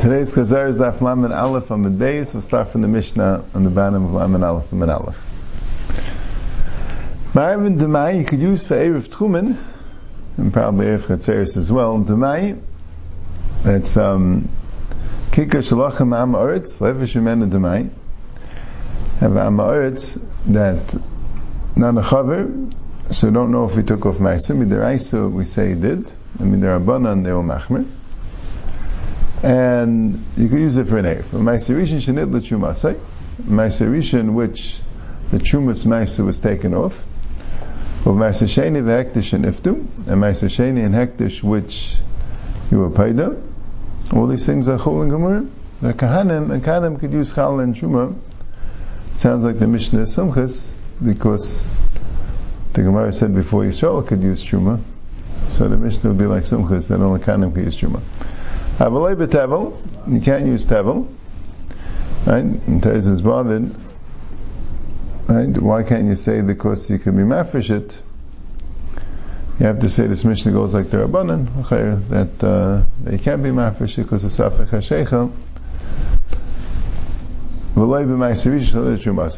Today's Chazar is Daf Lamed Aleph on the days. We'll start from the Mishnah on the bottom of Lamed Aleph and Aleph. Ma'arvin Demai you could use for Erev Tchumen, and probably Erev Chatzeris as well. Demai, that's um, Kikar Shalachem Am Oretz, Levish Yemen Demai. Have Am Oretz that not a chaver, so don't know if he took off Ma'aser. Midiraisa we say he did, and Midirabanan they were Machmer and you can use it for an Erev. Ma'aserishin shenit l'chumasai. Ma'aserishin which the chumas ma'aser was taken off. Of Ma'aser Sheni v'hektish and iftu, and Ma'aser Sheni and hektish which you were paid up. All these things are chol and. The kahanim, and kahanim could use chal and chuma. Sounds like the Mishnah is Sumchas, because the Gemara said before Yisrael could use chuma. So the Mishnah would be like Sumchas, that only kahanim could use chuma. Avalei betevel, you can't use tevel. Right? And Tez is bothered. Right? Why can't you say because you can be mafish it? You have to say this Mishnah goes like the Rabbanan, that uh, they can't be mafish because of Safek HaSheichel.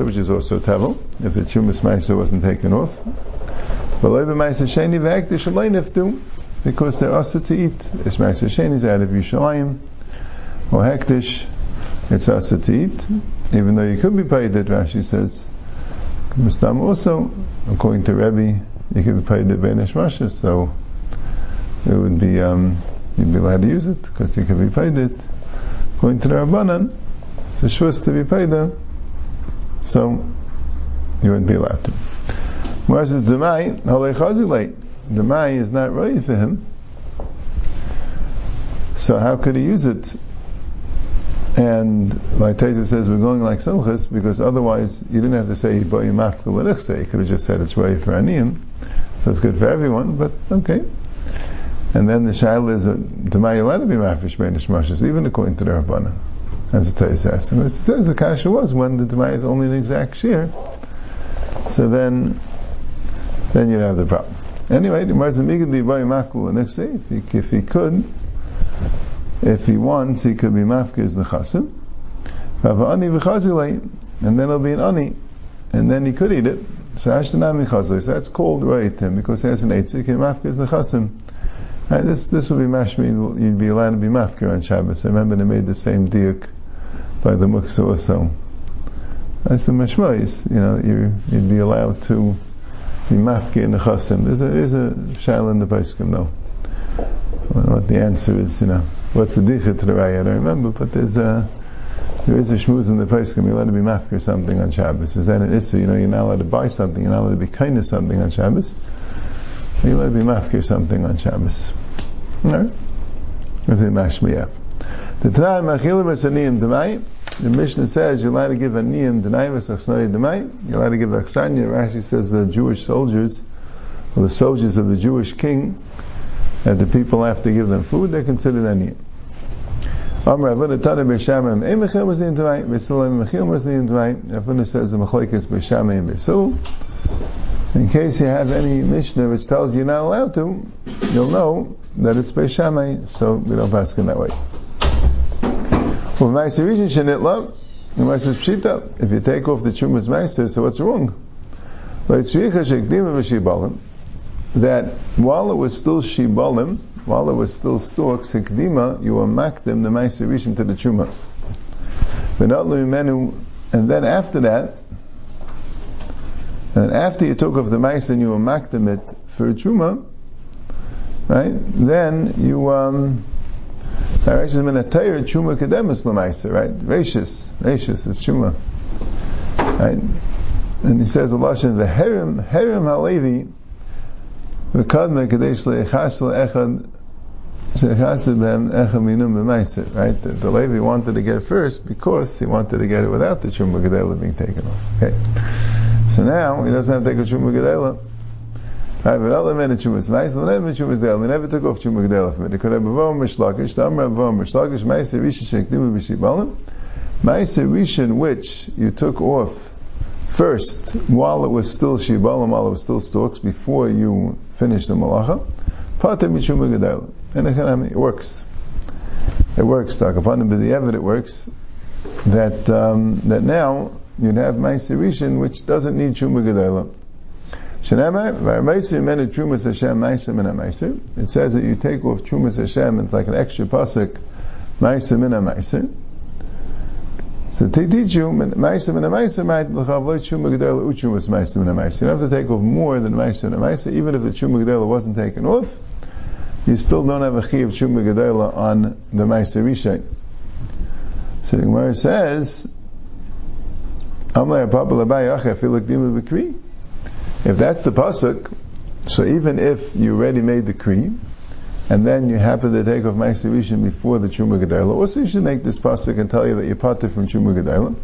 Which is also tevel, if the Chumas Maisa wasn't taken off. V'loy b'maisa sheni v'hektish alay niftu because they're also to eat. It's Ma'aser Sheni is out of Yushalayim or Hektish. It's also to eat, even though you could be paid it. Rashi says, Mustam also, according to Rebbe, you could be paid the Benish Mashas, so it would be um, you'd be allowed to use it because you could be paid it. According to the Rabbanan, it's a shvus to be paid it, so you wouldn't be allowed to. Whereas the Demai, Halei Chazilate, the Mai is not right for him. So how could he use it? And like Teza says, we're going like Somchas because otherwise you didn't have to say Boy Mafka say. You could have just said it's right for Aniyim. So it's good for everyone, but okay. And then the Shaila is, uh, the Mai allowed to be Mafish Beinish Mashas, even according to the Rabbana. As the says. And it says the Kasha was when the Demai is only an exact shear. So then, then you'd have the problem. Anyway, the Marzamigad Libai Mafkul the next day, if he, if he could, if he wants, he could be Mafka as Nechasim. And then it'll be an Ani. And then he could eat it. So Ashtanami Chazli. So that's called right him because he has an Eitzik and Mafka is Nechasim. Right, this this would be mashmi. You'd be allowed to be mafkir on Shabbos. I remember they made the same diuk by the muksa also. That's the mashmois. You know, you, you'd be allowed to the mafki and the chasim. There's a, there's a shail in the Paiskim though. What the answer is, you know, what's the dicha to the raya? I don't remember, but there's a, there is a shmuz in the Paiskim, you're allowed to be mafki or something on Shabbos. Is that an issue? You know, you're not allowed to buy something, you're not allowed to be kind of something on Shabbos. You're allowed to be mafki or something on Shabbos. Alright? That's a mashmiyah. The Tanah Machilim Esaniyim Demai, the Mishnah says you're allowed to give a niyam denayvus achsnoi demai. You're allowed to give achsanya. Rashi says the Jewish soldiers, or the soldiers of the Jewish king, that the people have to give them food. They're considered a niyam. Amr Avuna Tana Beishamim Emechel was in tonight. Beisil Emechel was in tonight. Avuna says the Mechlekes Beishamim and Beisil. In case you have any Mishnah which tells you you're not allowed to, you'll know that it's Beishamim, so we don't pass in that way. If you take off the chumas meiser, so what's wrong? That while it was still shibalim, while it was still stalks, hikdima, you were makdim the meiser rishon to the chuma. And then after that, and after you took off the meiser and you were makdim it for a chuma, right? Then you um, Raish is minatayr chuma kademus lemaisa, right? Rashis, Rashis is chuma, right? And he says a lashon the herim herim halevi v'kadme kadesh le'echas le'echad she'echas b'hem echad minum b'maisa, right? The, the Levi wanted to get first because he wanted to get it without the chuma kadela being taken off. Okay, so now he doesn't have to take a chuma kadela. Right, but other men chumas mais, and never chumas del. They never took off chuma gedel from it. They could have bavon mishlakish, the amra bavon mishlakish, shekdimu b'shibalim. Ma'ase rishon which you took off first while it was still shibalim, while it was still stalks, before you finished the malacha. Pater michuma gedel. And it works. it works. The evidence, it works. That um, that now you'd have Ma'aser Rishon, which doesn't need Truma Gedela. It says that you take off Trumas Hashem, it's like an extra pasuk, Mina. So to teach you, Ma'aser Mina. You don't have to take off more than Ma'aser Mina even if the Gedela wasn't taken off, you still don't have a chi of Truma Gedela on the Ma'aser Rishon. So the Gemara says, Amar Papa Labai. If that's the pasuk, so even if you already made the kri, and then you happen to take off Ma'aser before the Truma Gedela, also you should make this pasuk and tell you that you're parted from Truma Gedela.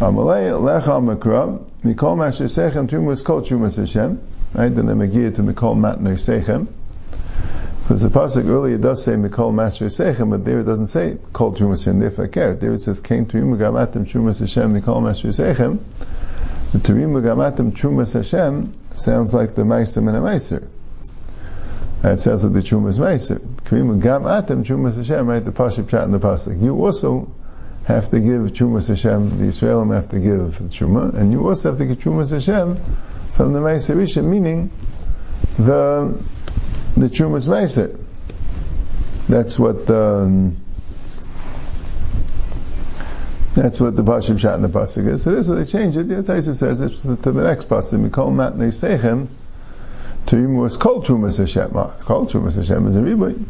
Amalei lecha makra mikol Ma'aser Sechem Truma is called Truma Hashem, right? Then they Megiyah to mikol matner Sechem. Because the pasuk earlier does say mikol Ma'aser Sechem, but there it doesn't say called Truma Hashem. Therefore, there it says came Truma Gamatim Truma Hashem mikol Ma'aser Sechem. The Turim Gamatim Trumas Hashem sounds like the Meiser and a Meiser. It sounds like the Trumas Meiser. Turim Gamatim Trumas Hashem, right? The Pashup chat and the Pasuk. You also have to give Trumas Hashem, the Israelim have to give Truma, and you also have to give Trumas Hashem from the Meiser meaning the the Trumas Meiser. That's what um, that's what the Pashim shot in the Pasuk is. So this is what they changed it. The Taisa says it to the next Pasuk. Mikol Matnei Sechem to Yimus Kol Trumas Hashem. Ah, Kol Trumas Hashem is a Ribui.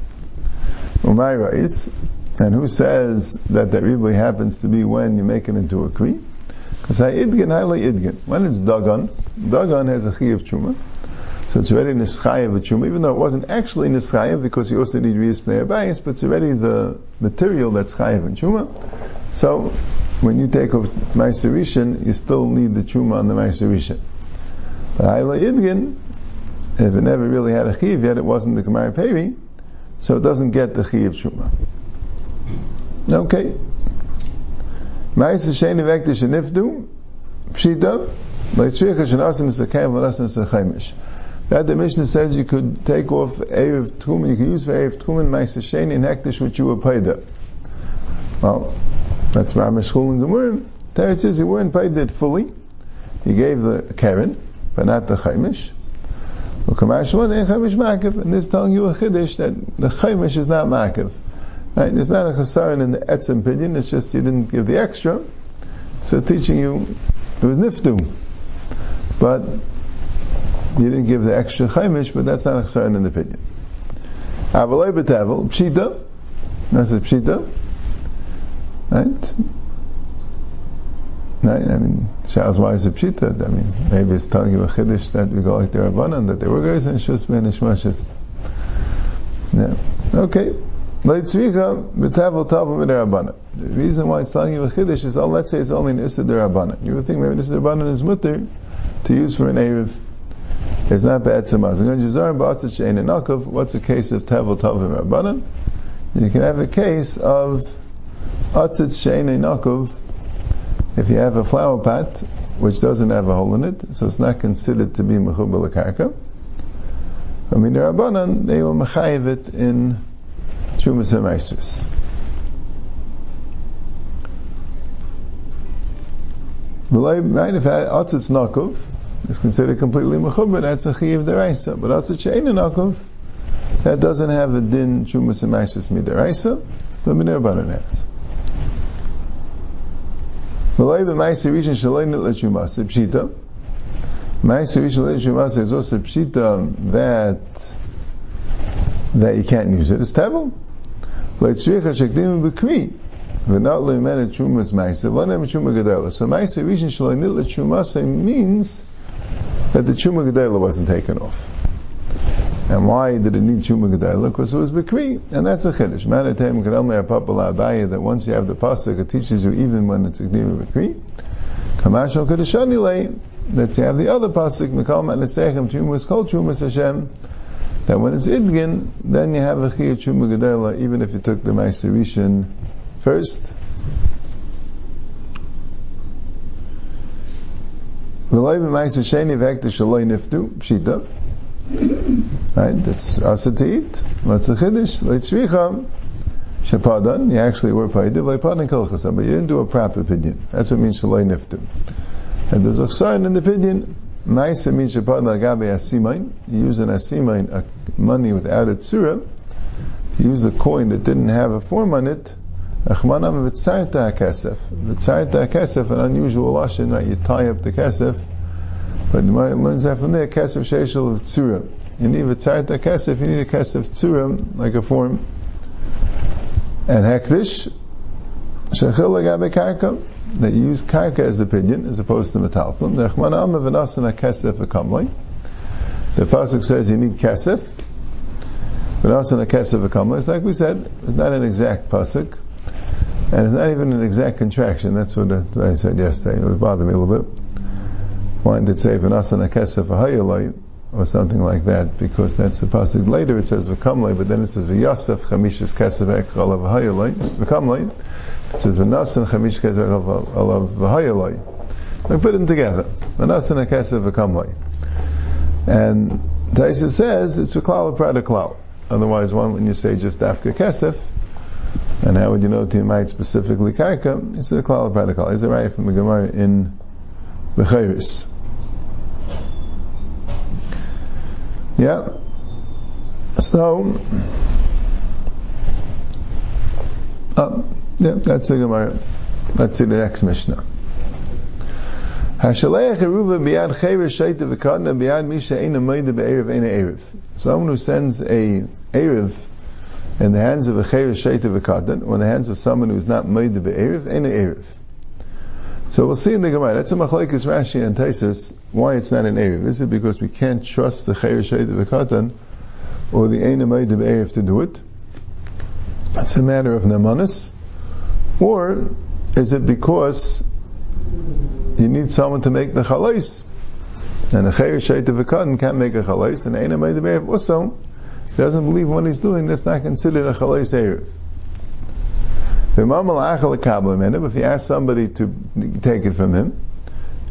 Umayra is, and who says that that Ribui happens to be when you make it into a Kri? Because I Idgin, highly Idgin. When it's Dagon, Dagon has a Chi of Truma. So it's already Nischayev of Truma, even though it wasn't actually Nischayev because you also need Riyas Pnei Abayis, but it's already the material that's Chayev in Truma. So, when you take off Ma'aser Rishon, you still need the Truma on the Ma'aser Rishon. But Ayla Idgin, if it never really had a Chiv yet, it wasn't the Gemara Peri, so it doesn't get the Chiv Truma. Okay. Ma'aser Sheni Vekta Shenifdu, Pshita, Leitzricha Shenasin is a Kav, Lenasin is a Chaimish. That the Mishnah says you could take off Erev Tchumen, you can use for Erev Tchumen Ma'aser Sheni and Hektish which you were paid up. Well, that's Ramish Chul and Gemurim. Teretz says he weren't paid it fully. He gave the Karen, but not the Chaimish. And this telling you a chiddush that the chaimish is not makiv. Right? There's not a chasaron in the etzem pidyon. It's just you didn't give the extra. So teaching you it was niftu, but you didn't give the extra chaimish. But that's not a chasaron in the pidyon. Avalei b'tavel pshita. That's a pshita. Right? Right? I mean, Shas, why is it Pshita? I mean, maybe it's telling you a Chiddush that we go like the Rabbanan, that they were guys and Shus Ben Ishmashis. Yeah. Okay. Leitzvicha tavel min Rabbanan. The reason why it's telling you a Chiddush is, oh, let's say it's only an Issa Rabbanan. You would think maybe this Rabbanan is mutter to use for an Erev. It's not ba'atzit she'en enakov. What's the case of tavel tavel Rabbanan? You can have a case of Atzitz Shein Nakov, if you have a flower pot which doesn't have a hole in it, so it's not considered to be Mechubal Karka. I mean, the Rabbanan, they will Mechayiv it in Shumas HaMaisris. Right, if Atzitz Nakov is considered completely Mechubal, that's a Chiyiv Deraisa. But Atzitz Shein Nakov, that doesn't have a din Shumas HaMaisris Mideraisa, but Midir has. V'loi b'maisi rishon shaloi nit l'shumasa pshita. Maisi rishon l'shumasa is also oh, pshita that that you can't use it as tevel. Leitzricha shekdim b'kri. V'not le'men et shumas maisi. V'lonem shuma gedela. So maisi rishon shaloi nit l'shumasa means that the chuma gedela wasn't taken off. And why did it need Shuma Gedayla? Because it was Bekri, and that's a Chiddush. Manatem Kadamle Apapala Abaye, that once you have the Pasuk, it teaches you even when it's a Bekri. Kamashal Kadashani Lay, that you have the other Pasuk, Mikal Matnesechem Chumas Kol Chumas Hashem, that when it's Idgin, then you have a Chiyah Shuma Gedayla, even if you took the Maiserishan first. V'loi b'maisa sheni v'hekta shaloi niftu, pshita, Right? That's asa to eat. What's a chiddush? Leitzricha. Shapadan, you actually were paidiv, leipadan kilchasam, but you didn't do a proper opinion. That's what means shaloi niftim. And there's a sign in the pidyon, Maisa means shapadan agabe asimain, you use an asimain, a money without a tzura, you use the coin that didn't have a form on it, Achmanam v'tzarta kesef. V'tzarta kesef, an unusual lashon that you tie up the kesef. But the Gemara learns that from there, kesef sheishel v'tzura. You need v'tzarta kesef, you need a kesef tzura, like a form. And hekdish, shechil agabe karka, that you use karka as the pinion, as opposed to metalpim. Achmanam v'nasan kesef v'kamlay. The pasuk says you need kesef. V'nasan kesef v'kamlay. It's like we said, it's not an exact pasuk. And it's not even an exact contraction. That's what I said yesterday. It would bother me a little bit. Why did say v'nasan kesef v'hayalay or something like that? Because that's the pasuk. Later it says v'kamlay, but then it says v'yasef chamishas kesef echal v'hayalay v'kamlay. It says v'nasan chamish kesef echal v'hayalay. We put them together. V'nasan kesef v'kamlay. And Taisa says it's a klal of klal. Otherwise, one when you say just afka kesef, and how would you know to might specifically karka? It's a klal protocol. It's a right from the Gemara in Bechiris. Yeah. So, uh, yeah, that's the Gemara. Let's see the next Mishnah. Hashalech eruva biyad chayr shaita v'kadna biyad misha eina meida be'erev eina erev. Someone who sends a erev in the hands of a chayiv shaita v'katan, or in the hands of someone who's not made the be'eriv, ain't an eriv. So we'll see in the Gemara. That's a machlekes Rashi and Taisus. Why it's not an eriv? Is it because we can't trust the chayiv shaita Katan or the ain't of the be'eriv to do it? It's a matter of nemanis, or is it because you need someone to make the chalais, and the chayiv shaita Katan can't make a chalais, and ain't of the be'eriv also doesn't believe what he's doing, that's not considered a chalais erev. If he asks somebody to take it from him,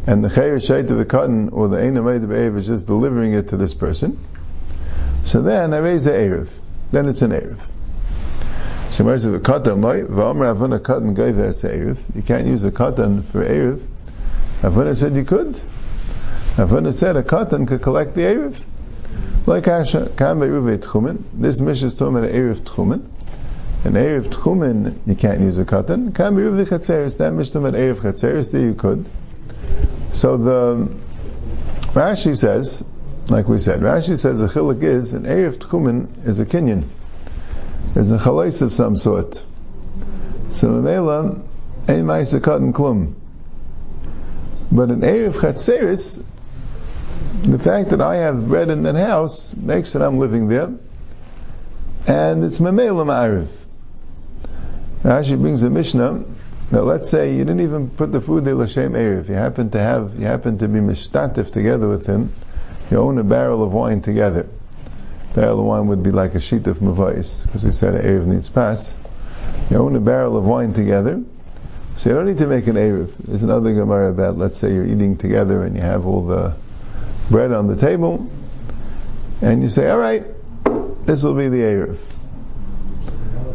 and the chayyur shayt of a cotton or the ain't made of erev is just delivering it to this person, so then I raise the erev. Then it's an erev. So whereas the cotton, v'amr avuna cotton gave as erev, you can't use the cotton for erev. Avuna said you could. Avuna said a cotton could collect the erev. Like Asha, Kam Tchumen. This Mishnah is talking about Erev Tchumen. An Erev Tchumen, you can't use a cotton. Kam Be'uve Chatzeris. That Mishnah about Erev Chatzeris, there you could. So the Rashi says, like we said, Rashi says the chiluk is an Erev Tchumen is a kinyan. There's a chalais of some sort. So Mamela, Ein Maisa Cotton Klum. But an Erev Chatzeris, the fact that I have bread in that house makes it I'm living there, and it's Mamela Ma'ariv. Rashi brings a Mishnah now let's say you didn't even put the food there l'shem erev. You happen to have, you happen to be mishtatif together with him. You own a barrel of wine together. Barrel of wine would be like a sheet of mavais, because we said erev needs pass. You own a barrel of wine together, so you don't need to make an erev. There's another gemara about, let's say you're eating together and you have all the bread on the table, and you say, all right, this will be the Erev.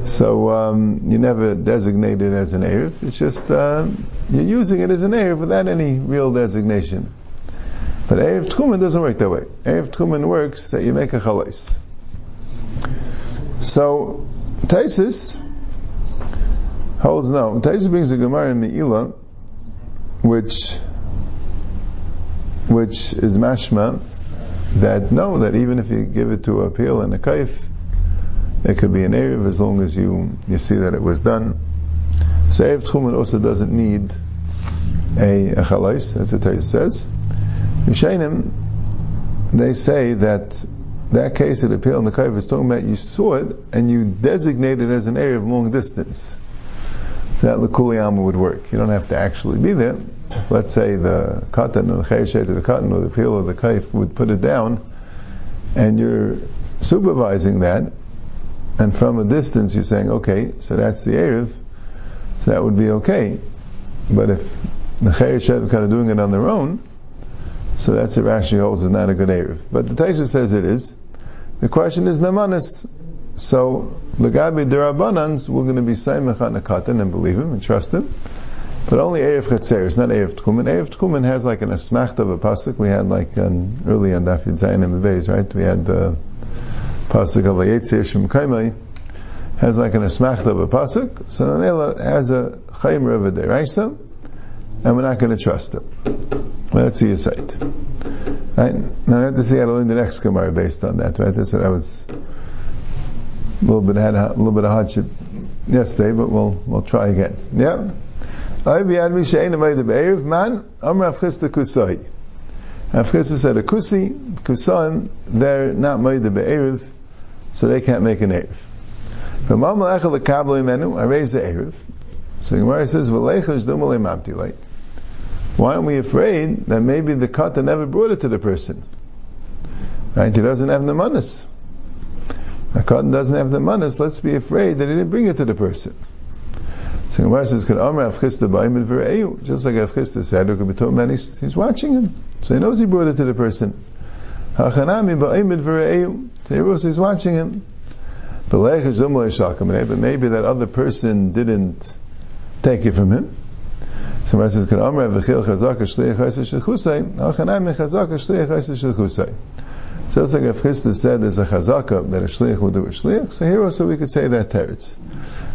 So um, you never designate it as an Erev. It's just uh, you're using it as an Erev without any real designation. But Erev Tchumen doesn't work that way. Erev Tchumen works that you make a chalais. So Taisus holds no. Taisus brings a Gemara in Me'ilah, which which is mashma that no, that even if you give it to a peel and a kaif, it could be an Erev as long as you, you see that it was done. So Erev Tchumen also doesn't need a, a chalais, as the Tais says. Yishainim, they say that that case of the peel and the kaif is talking about you saw it and you designated it as an area of long distance. So that Lakuliyama would work. You don't have to actually be there let's say the cotton or the chayeshet of the cotton or the peel or the kaif would put it down, and you're supervising that, and from a distance you're saying, okay, so that's the Erev, so that would be okay. But if the chayeshet are kind of doing it on their own, so that's what Rashi holds is not a good Erev. But the Taisha says it is. The question is Namanis. So, Lagabi Derabanans, we're going to be Saimach on and believe him and trust him. But only Erev Chetzeres, not Erev Tchumen. Erev Tchumen has like an asmacht of a pasuk. We had like an, early on Daf Yud Zayin and right? We had the pasuk of Vayetzir Shem Kaimai has like an asmacht of a pasuk. So Mamela has a Chayim of a Deraisa, and we're not going to trust him. Let's see your site. Right? Now I have to see how to learn the next Gemara based on that, right? I said I was a little bit had a little bit of hardship yesterday, but we'll we'll try again. Yeah. Man, Amr said a Kusi, Kusaim, they're not made the Be'eriv, so they can't make an Erev. I raised the Erev. So Gemara says. Why aren't we afraid that maybe the kata never brought it to the person? Right? He doesn't have the manas. A katan doesn't have the manas, let's be afraid that he didn't bring it to the person. So Gemara says, "Could Amr Avchista ba'imid v're'eu?" Just like Avchista said, who could be told, man, he's, he's watching him, so he knows he brought it to the person. So he's watching him. Eh? But maybe that other person didn't take it from him. So Gemara says, "Could Amr Avchil chazak shliach chazak shliach chayis shechusay." So it's like if Chisda said there's a chazaka that a shliach will do a shliach, so here also we could say that teretz.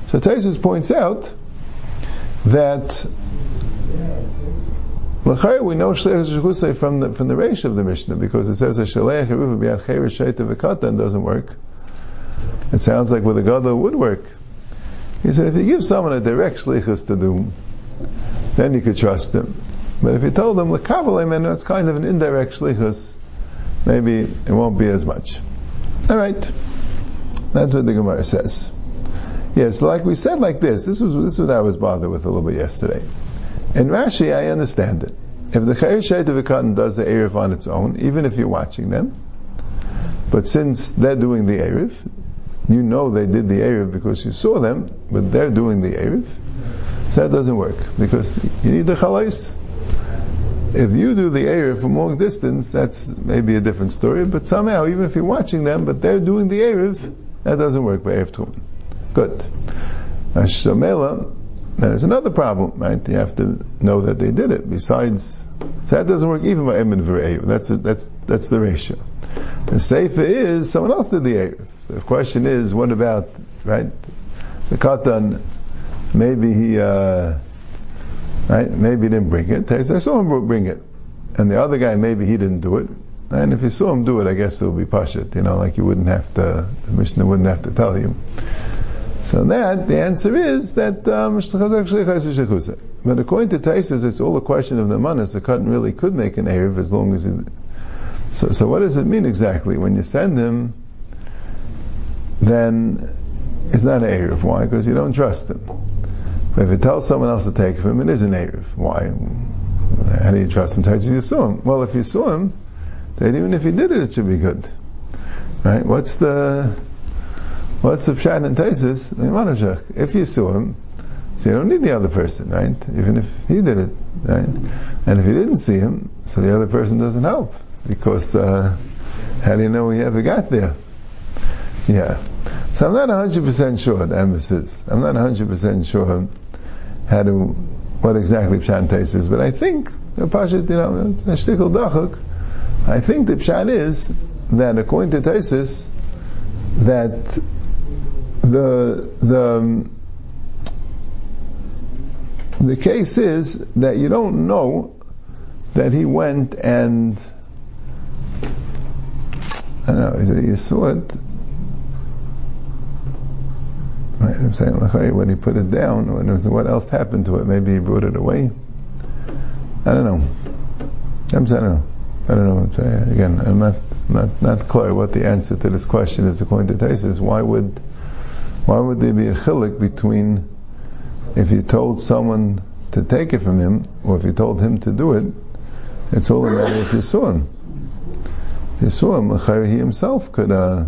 So Taisus points out that L'chayr, we know from the, from the Reish of the Mishnah, because it says a Shaleach Yeruva B'yad Chayr Shaita V'katan doesn't work. It sounds like with a Gadol would work. He said, if you give someone a direct Shlichus to do, then you could trust him. But if you told them, L'kavalay it's kind of an indirect Shlichus, maybe it won't be as much. Alright. That's what the Gemara says. Yes, like we said like this, this was, this is what I was bothered with a little bit yesterday. In Rashi, I understand it. If the Chayr Shaitavikatan does the Erev on its own, even if you're watching them, but since they're doing the Erev, you know they did the Erev because you saw them, but they're doing the Erev, so that doesn't work, because you need the Chalais. If you do the Erev from long distance, that's maybe a different story, but somehow, even if you're watching them, but they're doing the Erev, that doesn't work by Erev Tumen. Good. There's another problem, right? You have to know that they did it. Besides, so that doesn't work even by Emin V'Re'ev. That's, that's, that's the ratio. The safer is someone else did the Erev. The question is, what about, right? The Katan, maybe he, uh, right? Maybe he didn't bring it. I saw him bring it. And the other guy, maybe he didn't do it. And if you saw him do it, I guess it would be pashit, you know, like you wouldn't have to, the Mishnah wouldn't have to tell you. So that, the answer is that, um, but according to Taisus, it's all a question of the manas. The cotton really could make an Erev as long as it, so, so what does it mean exactly? When you send him, then it's not an Erev. Why? Because you don't trust him. But if you tell someone else to take him, it is an Erev. Why? How do you trust him? Taisus, you saw him. Well, if you saw him, then even if he did it, it should be good. Right? What's the, What's the pshat and Taisus? If you saw him, so you don't need the other person, right? Even if he did it, right? And if you didn't see him, so the other person doesn't help because uh, how do you know he ever got there? Yeah. So I'm not 100% sure, the emphasis. I'm not 100% sure how to, what exactly pshat is, but I think, you know, I think the pshat is that according to Taisus, that the the the case is that you don't know that he went and I don't know you saw it. Right, I'm saying when he put it down, when what else happened to it? Maybe he brought it away. I don't know. I'm saying I don't know. I don't know. Again. I'm not not not clear what the answer to this question is according to Taisus. Why would why would there be a chilik between if you told someone to take it from him, or if you told him to do it? It's all a matter if you saw him. You saw him, he himself could uh,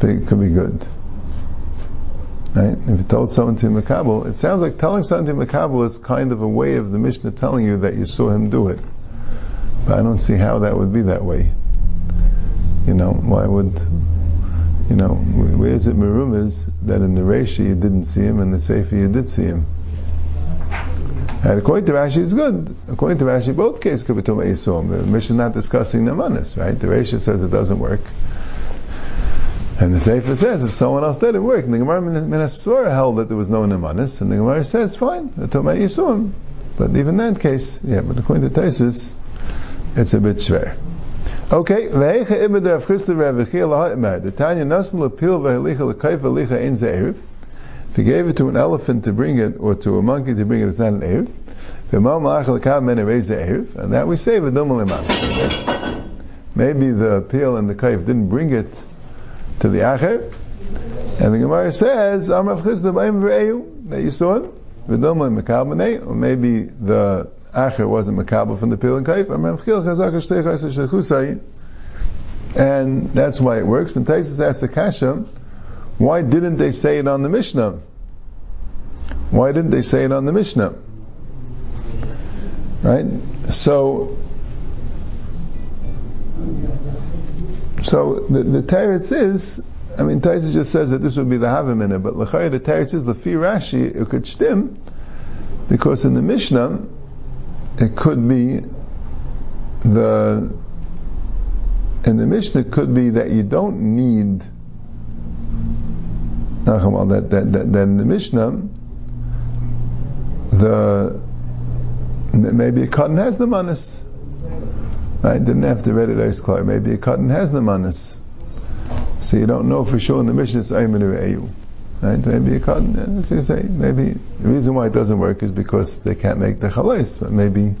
be, could be good. Right? If you told someone to Makabal, it sounds like telling someone to Makabal is kind of a way of the Mishnah telling you that you saw him do it. But I don't see how that would be that way. You know, why would you know, where is it Merum is that in the Reishi you didn't see him and the Sefer you did see him. And according to Rashi, it's good. According to Rashi, both cases could be Tumah Yisum. The is not discussing the manas, right? The Rashi says it doesn't work. And the Sefer says if someone else did it work, and the Gemara Minasura held that there was no nemanis, and the Gemara says fine, the Tumah Yisum. But even in that case, yeah, but according to Taisus, it's a bit schwer. Okay, ve'echa The Tanya in gave it to an elephant to bring it, or to a monkey to bring it, it's not an l'kav men the and that we say Maybe the peel and the kayf didn't bring it to the acher, and the Gemara says, Am Rav Chisda b'ayim v'eyu, that you saw l'makal or maybe the Acher wasn't from the and kaif. And that's why it works. And Taisus asks the kasha, why didn't they say it on the Mishnah? Why didn't they say it on the Mishnah? Right? So, so the, the teretz is, I mean, Taisus just says that this would be the Havamina, but the teretz is, the Fi Rashi, it could stem, because in the Mishnah, it could be the in the Mishnah could be that you don't need that, that, that, that in the Mishnah the maybe a cotton has the manas. I didn't have to read it ice clear. Maybe a cotton has the manas. So you don't know for sure in the Mishnah it's Ayman. Right? Maybe a cotton, that's what you say. Maybe the reason why it doesn't work is because they can't make the chalais, but maybe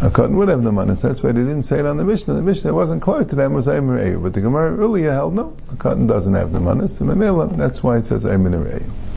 a cotton would have the manas. That's why they didn't say it on the Mishnah. The Mishnah wasn't clear to them was Aimer But the Gemara earlier held no, a cotton doesn't have the manas. So that's why it says Aimer